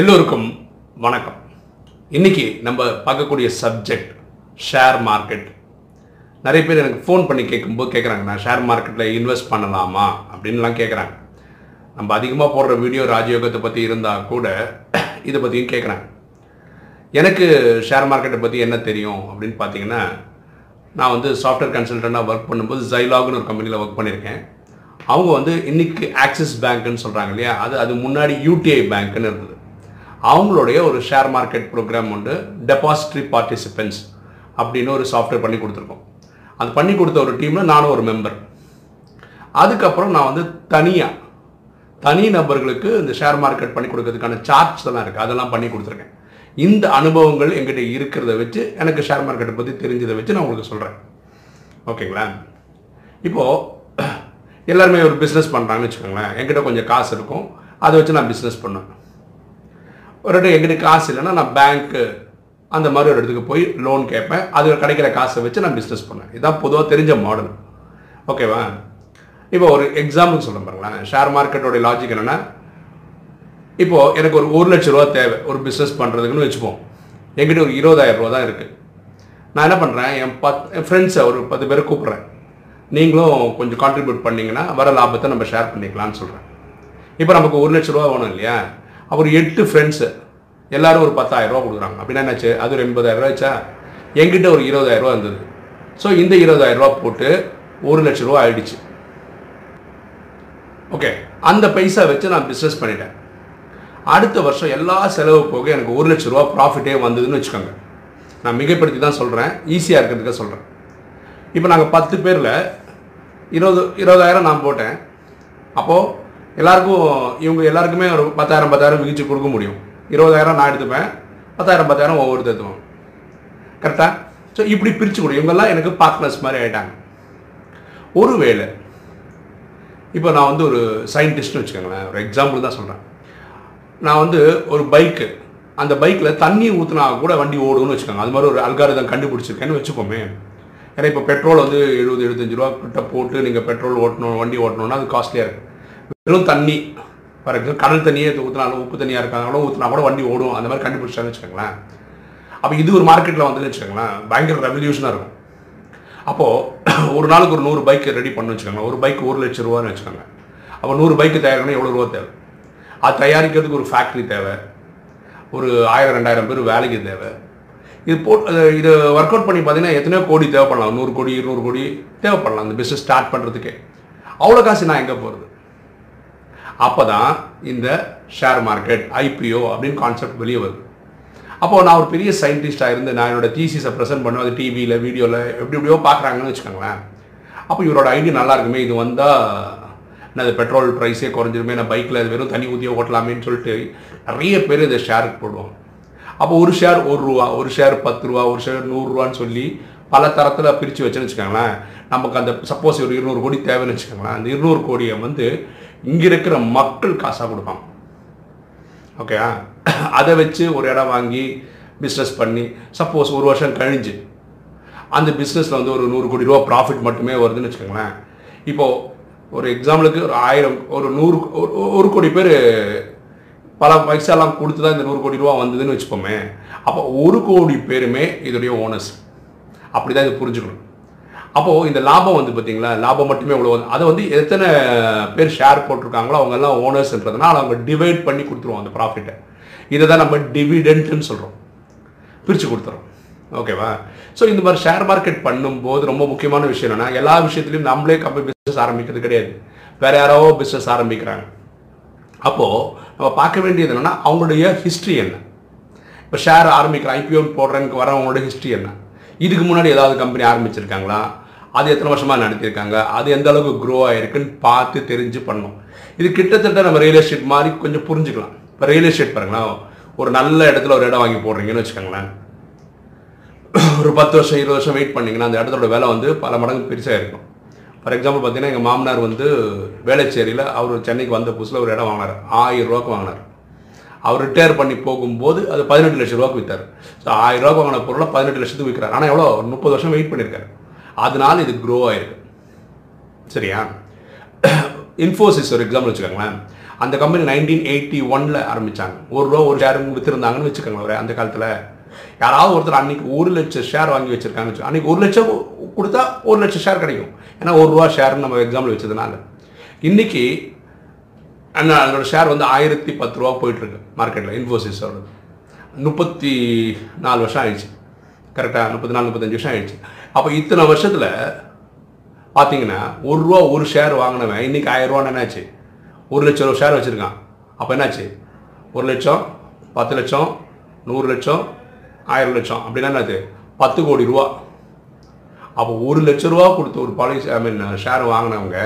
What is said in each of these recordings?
எல்லோருக்கும் வணக்கம். இன்னைக்கு நம்ம பார்க்கக்கூடிய சப்ஜெக்ட் ஷேர் மார்க்கெட் நிறைய பேர் எனக்கு ஃபோன் பண்ணி கேட்கும்போது கேட்குறாங்க நான் ஷேர் மார்க்கெட்டில் இன்வெஸ்ட் பண்ணலாமா? அப்படின்லாம் கேட்குறாங்க. நம்ம அதிகமாக போடுற வீடியோ ராஜயோகத்தை பற்றி இருந்தால் கூட இதை பற்றியும் கேட்குறாங்க. எனக்கு ஷேர் மார்க்கெட்டை பற்றி என்ன தெரியும் அப்படின்னு பார்த்தீங்கன்னா நான் வந்து சாஃப்ட்வேர் கன்சல்டண்ட்டாக ஒர்க் பண்ணும்போது ஜைலாக்னு ஒரு கம்பெனியில் ஒர்க் பண்ணியிருக்கேன். அவங்க வந்து இன்றைக்கி ஆக்சிஸ் பேங்க்குன்னு சொல்கிறாங்க இல்லையா? அது அது முன்னாடி யூடிஐ பேங்க்குன்னு இருந்தது. அவங்களுடைய ஒரு ஷேர் மார்க்கெட் ப்ரோக்ராம் உண்டு டெபாசிட்ரி பார்ட்டிசிபென்ட்ஸ் அப்படின்னு ஒரு சாஃப்ட்வேர் பண்ணி கொடுத்துருக்கோம். அது பண்ணி கொடுத்த ஒரு டீமில் நானும் ஒரு மெம்பர் அதுக்கப்புறம் நான் வந்து தனியாக தனி நபர்களுக்கு இந்த ஷேர் மார்க்கெட் பண்ணி கொடுக்கறதுக்கான சார்ட்ஸ் எல்லாம் இருக்குது அதெல்லாம் பண்ணி கொடுத்துருக்கேன். இந்த அனுபவங்கள் எங்கிட்ட இருக்கிறத வச்சு எனக்கு ஷேர் மார்க்கெட்டை பற்றி தெரிஞ்சதை வச்சு நான் உங்களுக்கு சொல்கிறேன் ஓகேங்களா? இப்போது எல்லாருமே ஒரு பிஸ்னஸ் பண்ணுறாங்கன்னு வச்சுக்கோங்களேன். என்கிட்ட கொஞ்சம் காசு இருக்கும். அதை வச்சு நான் பிஸ்னஸ் பண்ணுவேன். ஒரு இடம் எங்கிட்ட காசு இல்லைன்னா நான் பேங்க்கு அந்த மாதிரி ஒரு இடத்துக்கு போய் லோன் கேட்பேன். அது கிடைக்கிற காசை வச்சு நான் பிஸ்னஸ் பண்ணேன் இதான் பொதுவாக தெரிஞ்ச மாடல் ஓகேவா இப்போ ஒரு எக்ஸாம்பிள் சொல்ல பாருங்களேன். ஷேர் மார்க்கெட்டோடைய லாஜிக் என்னென்னா இப்போது எனக்கு ஒரு ஒரு லட்ச ரூபா தேவை ஒரு பிஸ்னஸ் பண்ணுறதுக்குன்னு வச்சுப்போம். என்கிட்ட ஒரு இருபதாயிரம் ரூபா தான் இருக்குது நான் என்ன பண்ணுறேன் என் பத் என் ஃப்ரெண்ட்ஸை ஒரு பத்து பேரை கூப்பிட்றேன். நீங்களும் கொஞ்சம் கான்ட்ரிபியூட் பண்ணிங்கன்னா வர லாபத்தை நம்ம ஷேர் பண்ணிக்கலாம்னு சொல்கிறேன் இப்போ நமக்கு ஒரு லட்ச ரூபா வேணும் இல்லையா? அவர் எட்டு ஃப்ரெண்ட்ஸு எல்லாரும் ஒரு பத்தாயிரம் ரூபா கொடுக்குறாங்க. அப்படின்னா என்னாச்சு? அது ஒரு எண்பதாயிரம் ரூபா ஆச்சா என்கிட்ட ஒரு இருபதாயிரம் ரூபா இருந்தது. ஸோ இந்த இருபதாயிரம் ரூபா போட்டு ஒரு லட்ச ரூபா ஆயிடுச்சு. ஓகே அந்த பைசா வச்சு நான் பிஸ்னஸ் பண்ணிட்டேன். அடுத்த வருஷம் எல்லா செலவு போக எனக்கு ஒரு லட்ச ரூபா ப்ராஃபிட்டே வந்ததுன்னு வச்சுக்கோங்க. நான் மிகப்படுத்தி தான் சொல்கிறேன் ஈஸியாக இருக்கிறதுக்காக சொல்கிறேன் இப்போ நாங்கள் பத்து பேரில் இருபது இருபதாயிரம் நான் போட்டேன். அப்போது எல்லாருக்கும் இவங்க எல்லாருக்குமே ஒரு பத்தாயிரம் பத்தாயிரம் விகிச்சு கொடுக்க முடியும். இருபதாயிரம் நான் எடுத்துப்பேன். பத்தாயிரம் பத்தாயிரம் ஒவ்வொருத்தர் எடுத்துவோம் கரெக்டாக ஸோ இப்படி பிரித்து கொடு. இவங்கெல்லாம் எனக்கு பார்ட்னர்ஸ் மாதிரி ஆகிட்டாங்க ஒருவேளை இப்போ நான் வந்து ஒரு சயின்டிஸ்ட்னு வச்சுக்கோங்களேன். ஒரு எக்ஸாம்பிள் தான் சொல்கிறேன் நான் வந்து ஒரு பைக்கு அந்த பைக்கில் தண்ணி ஊற்றினா கூட வண்டி ஓடும்னு வச்சுக்கோங்க. அது மாதிரி ஒரு அல்காரிதம் கண்டுபிடிச்சிருக்கேன்னு வச்சுப்போமே ஏன்னா இப்போ பெட்ரோல் வந்து எழுபது எழுபத்தஞ்சு ரூபா கிட்ட போட்டு நீங்கள் பெட்ரோல் ஓட்டணும் வண்டி ஓட்டணும்னா அது காஸ்ட்லியாக இருக்குது வெறும் தண்ணி ஃபார் எக்ஸாம்பிள் கடல் தண்ணியே ஊற்றினாலும் உப்பு தண்ணியாக இருக்காங்களோ ஊற்றினா கூட வண்டி ஓடும். அந்த மாதிரி கண்டுபிடிச்சான்னு வச்சுக்கோங்களேன். அப்போ இது ஒரு மார்க்கெட்டில் வந்துன்னு வச்சுக்கோங்களேன். பயங்கர ரெவல்யூஷனாக இருக்கும். அப்போது ஒரு நாளுக்கு ஒரு நூறு பைக் ரெடி பண்ணு வச்சுக்கோங்களேன். ஒரு பைக் ஒரு லட்ச ரூபான்னு வச்சுக்கோங்க அப்போ நூறு பைக்கு தயாரிக்கணும் எவ்வளோ ரூபா தேவை? அது தயாரிக்கிறதுக்கு ஒரு ஃபேக்ட்ரி தேவை. ஒரு ஆயிரம் ரெண்டாயிரம் பேர் வேலைக்கு தேவை. இது போ இது ஒர்க் அவுட் பண்ணி பார்த்தீங்கன்னா எத்தனையோ கோடி தேவைப்படலாம். நூறு கோடி இருநூறு கோடி தேவைப்படலாம். அந்த பிஸ்னஸ் ஸ்டார்ட் பண்ணுறதுக்கே அவ்வளோ காசு நான் எங்கே போகிறது அப்போ தான் இந்த ஷேர் மார்க்கெட் ஐபிஓ அப்படின்னு கான்செப்ட் வெளியே வருது. அப்போது நான் ஒரு பெரிய சயின்டிஸ்டாக இருந்து நான் என்னோட தீசிஸை ப்ரெசென்ட் பண்ணுவேன். அது டிவியில் வீடியோவில் எப்படி எப்படியோ பார்க்குறாங்கன்னு வச்சுக்கோங்களேன். அப்போ இவரோட ஐடியா நல்லா இருக்குமே. இது வந்தால் நான் அது பெட்ரோல் ப்ரைஸே குறைஞ்சிருமே. நான் பைக்கில் வெறும் தண்ணி ஊற்றியோ ஓட்டலாமேன்னு சொல்லிட்டு நிறைய பேர் இதை ஷேருக்கு போடுவோம் அப்போ ஒரு ஷேர் ஒரு ரூபா ஒரு ஷேர் பத்து ரூபா ஒரு ஷேர் நூறுரூவான்னு சொல்லி பல தரத்தில் பிரித்து வச்சுன்னு வச்சுக்கோங்களேன். நமக்கு அந்த சப்போஸ் ஒரு இருநூறு கோடி தேவைன்னு வச்சுக்கோங்களேன். அந்த இருநூறு கோடியை வந்து இங்கே இருக்கிற மக்கள் காசாக கொடுப்பாங்க. ஓகேயா அதை வச்சு ஒரு இடம் வாங்கி பிஸ்னஸ் பண்ணி சப்போஸ் ஒரு வருஷம் கழிஞ்சு அந்த பிஸ்னஸில் வந்து ஒரு நூறு கோடி ரூபா ப்ராஃபிட் மட்டுமே வருதுன்னு வச்சுக்கோங்களேன். இப்போது ஒரு எக்ஸாம்பிளுக்கு ஒரு ஆயிரம் ஒரு நூறு ஒரு கோடி பேர் பல பைசாலாம் கொடுத்து தான் இந்த நூறு கோடி ரூபா வந்ததுன்னு வச்சுப்போமே. அப்போ ஒரு கோடி பேருமே இதோடைய ஓனர்ஸ் அப்படி தான் இதை புரிஞ்சுக்கணும். அப்போது இந்த லாபம் வந்து பார்த்தீங்களா லாபம் மட்டுமே இவ்வளோ அதை வந்து எத்தனை பேர் ஷேர் போட்டிருக்காங்களோ அவங்கெல்லாம் ஓனர்ஸ்ன்றதுனால அவங்க டிவைட் பண்ணி கொடுத்துருவோம் அந்த ப்ராஃபிட்டை இதை தான் நம்ம டிவிடென்ட்னு சொல்கிறோம் பிரித்து கொடுத்துறோம். ஓகேவா ஸோ இந்த மாதிரி ஷேர் மார்க்கெட் பண்ணும்போது ரொம்ப முக்கியமான விஷயம் என்னன்னா எல்லா விஷயத்துலையும் நம்மளே கம்பெனி பிஸ்னஸ் ஆரம்பிக்கிறது கிடையாது. வேற யாரோ பிஸ்னஸ் ஆரம்பிக்கிறாங்க. அப்போது நம்ம பார்க்க வேண்டியது என்னென்னா அவங்களுடைய ஹிஸ்ட்ரி என்ன? இப்போ ஷேர் ஆரம்பிக்கிற ஐபிஓன்னு போடுறதுக்கு வரவங்களோட ஹிஸ்ட்ரி என்ன? இதுக்கு முன்னாடி ஏதாவது கம்பெனி ஆரம்பிச்சிருக்காங்களா? அது எத்தனை வருஷமாக நடத்தியிருக்காங்க? அது எந்த அளவுக்கு க்ரோ ஆகிருக்குன்னு பார்த்து தெரிஞ்சு பண்ணணும். இது கிட்டத்தட்ட நம்ம ரியல் எஸ்டேட் மாதிரி கொஞ்சம் புரிஞ்சுக்கலாம். இப்போ ரியல் எஸ்டேட் பாருங்களேன் ஒரு நல்ல இடத்துல ஒரு இடம் வாங்கி போடுறீங்கன்னு வச்சுக்கோங்களேன். ஒரு பத்து வருஷம் இருபது வருஷம் வெயிட் பண்ணிங்கன்னா அந்த இடத்தோட விலை வந்து பல மடங்கு பெருசாக இருக்கும். ஃபார் எக்ஸாம்பிள் பார்த்தீங்கன்னா எங்கள் மாமனார் வந்து வேளச்சேரியில் அவர் சென்னைக்கு வந்த புதுசில் ஒரு இடம் வாங்கினார். ஆயிரம் ரூபாய்க்கு வாங்கினார். அவர் ரிட்டையர் பண்ணி போகும்போது அது பதினெட்டு லட்சம் ரூபாய்க்கு விற்றார் ஸோ ஆயிரம் ரூபாய்க்கு வாங்கின பொருளை பதினெட்டு லட்சத்துக்கு விற்கிறார் ஆனால் எவ்வளோ ஒரு முப்பது வருஷம் வெயிட் பண்ணியிருக்காரு அதனால இது க்ரோ ஆயிருக்கு. சரியா? இன்ஃபோசிஸ் ஒரு எக்ஸாம்பிள் வச்சுக்கோங்களேன். அந்த கம்பெனி நைன்டீன் எயிட்டி ஒனில் ஆரம்பித்தாங்க ஒரு ரூபா ஒரு ஷேர் விற்றுருந்தாங்கன்னு வச்சுக்கோங்களேன் அந்த காலத்தில். யாராவது ஒருத்தர் அன்னைக்கு ஒரு லட்சம் ஷேர் வாங்கி வச்சிருக்காங்கன்னு வச்சு அன்னைக்கு ஒரு லட்சம் கொடுத்தா ஒரு லட்சம் ஷேர் கிடைக்கும். ஏன்னா ஒரு ரூபா ஷேர்னு நம்ம எக்ஸாம்பிள் வச்சதுனால. இன்னைக்கு அந்த அதோட ஷேர் வந்து ஆயிரத்தி பத்து ரூபா போயிட்டுருக்கு மார்க்கெட்டில் இன்ஃபோசிஸோட முப்பத்தி நாலு வருஷம் ஆயிடுச்சு. கரெக்டாக முப்பத்தி நாலு முப்பத்தஞ்சு வருஷம் ஆயிடுச்சு. அப்போ இத்தனை வருஷத்தில் பார்த்தீங்கன்னா ஒரு ரூபா ஒரு ஷேர் வாங்கினவன் இன்னைக்கு ஆயிரரூவான்னு என்னாச்சு? ஒரு லட்சம் ரூபா ஷேர் வச்சுருக்கான். அப்போ என்னாச்சு? ஒரு லட்சம் பத்து லட்சம் நூறு லட்சம் ஆயிரம் லட்சம். அப்படின்னா என்னது? பத்து கோடி ரூபா. அப்போ ஒரு லட்ச ரூபா கொடுத்து ஒரு பாலிசி ஐ மீன் ஷேர் வாங்கினவங்க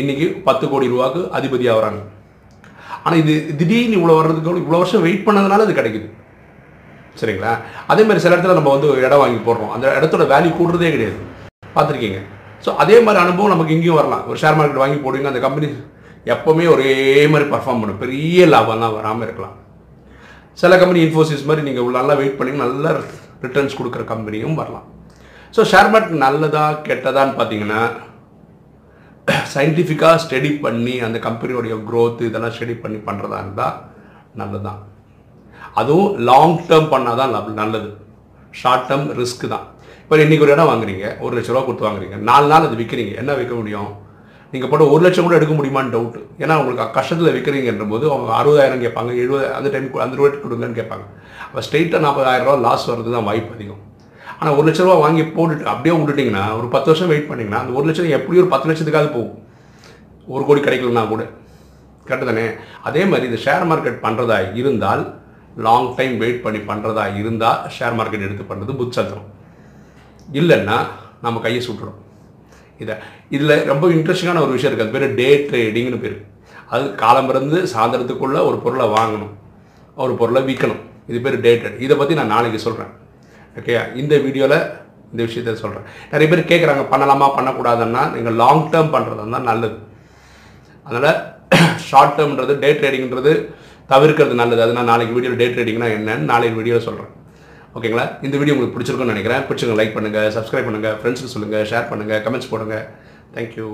இன்னைக்கு பத்து கோடி ரூபாவுக்கு அதிபதி ஆகுறாங்க ஆனால் இது திடீர்னு இவ்வளோ வர்றதுக்கு இவ்வளோ வருஷம் வெயிட் பண்ணதுனால அது கிடைக்குது. சரிங்களா? அதே மாதிரி சில இடத்துல நம்ம வந்து ஒரு இடம் வாங்கி போடுறோம். அந்த இடத்தோட வேல்யூ கூடுறதே கிடையாது. பார்த்துருக்கீங்க? ஸோ அதே மாதிரி அனுபவம் நமக்கு இங்கேயும் வரலாம். ஒரு ஷேர் மார்க்கெட் வாங்கி போடுவீங்க அந்த கம்பெனி எப்போவுமே ஒரே மாதிரி பர்ஃபார்ம் பண்ணும். பெரிய லாபம்லாம் வராமல் இருக்கலாம். சில கம்பெனி இன்ஃபோசிஸ் மாதிரி நீங்கள் நல்லா வெயிட் பண்ணி நல்ல ரிட்டர்ன்ஸ் கொடுக்குற கம்பெனியும் வரலாம். ஸோ ஷேர் மார்க்கெட் நல்லதா கெட்டதான்னு பார்த்தீங்கன்னா சயின்டிஃபிக்காக ஸ்டடி பண்ணி அந்த கம்பெனியோடைய க்ரோத்து இதெல்லாம் ஸ்டடி பண்ணி பண்ணுறதா இருந்தால் நல்லதுதான். அதுவும் லாங் டேர்ம் பண்ணால் தான் நல்லது. ஷார்ட் டேர்ம் ரிஸ்க் தான். இப்போ இன்றைக்கி ஒரு இடம் வாங்குறீங்க ஒரு லட்ச ரூபா கொடுத்து வாங்குறீங்க நாலு நாள் அது விற்கிறீங்க என்ன விற்க முடியும்? நீங்கள் போட்டு ஒரு லட்சம் கூட எடுக்க முடியுமான்னு டவுட் ஏன்னா உங்களுக்கு கஷ்டத்தில் விற்கிறீங்கன்ற போது அவங்க அறுபதாயிரம் கேட்பாங்க எழுபது அந்த டைம் அந்த ரூபாய்க்கு கொடுங்கன்னு கேட்பாங்க. அப்போ ஸ்ட்ரெயிட்டாக நாற்பதாயிரம் ரூபா லாஸ் வர்றது தான் வாய்ப்பு அதிகம். ஆனால் ஒரு லட்ச ரூபா வாங்கி போட்டுட்டு அப்படியே விட்டுட்டிங்கன்னா ஒரு பத்து வருஷம் வெயிட் பண்ணிங்கன்னா அந்த ஒரு லட்சம் எப்படியும் ஒரு பத்து லட்சத்துக்காவது போகும். ஒரு கோடி கிடைக்கலன்னா கூட. கரெக்டு தானே? அதே மாதிரி இந்த ஷேர் மார்க்கெட் பண்ணுறதா இருந்தால் லாங் டைம் வெயிட் பண்ணி பண்ணுறதா இருந்தால் ஷேர் மார்க்கெட் எடுத்து பண்ணுறது புட்சத்திரம் இல்லைன்னா நம்ம கையை சுட்டுறோம். இதை இதில் ரொம்ப இன்ட்ரெஸ்டிங்கான ஒரு விஷயம் இருக்குது அது பேர் டே ட்ரேடிங்னு பேர். அது காலம் பிறந்து சாயந்தரத்துக்குள்ளே ஒரு பொருளை வாங்கணும். ஒரு பொருளை விற்கணும் இது பேர் டே ட்ரேட் இதை பற்றி நான் நாளைக்கு சொல்கிறேன் ஓகேயா இந்த வீடியோவில் இந்த விஷயத்த சொல்கிறேன் நிறைய பேர் கேட்குறாங்க பண்ணலாமா பண்ணக்கூடாதுன்னா நீங்கள் லாங் டேர்ம் பண்ணுறது தான் நல்லது. அதனால் ஷார்ட் டேர்ம்ன்றது டே ட்ரேடிங்கிறது தவிர்க்கிறது நல்லது. அது நான் நாளைக்கு வீடியோவில் டே ட்ரேடிங்னா என்னன்னு நாளைக்கு வீடியோவில் சொல்கிறேன் ஓகேங்களா இந்த வீடியோ உங்களுக்கு பிடிச்சிருக்கும்னு நினைக்கிறேன். பிடிச்சிங்க லைக் பண்ணுங்கள் சப்ஸ்கிரைப் பண்ணுங்கள் ஃப்ரெண்ட்ஸுக்கு சொல்லுங்கள் ஷேர் பண்ணுங்கள் கமெண்ட்ஸ் போடுங்க. தேங்க்யூ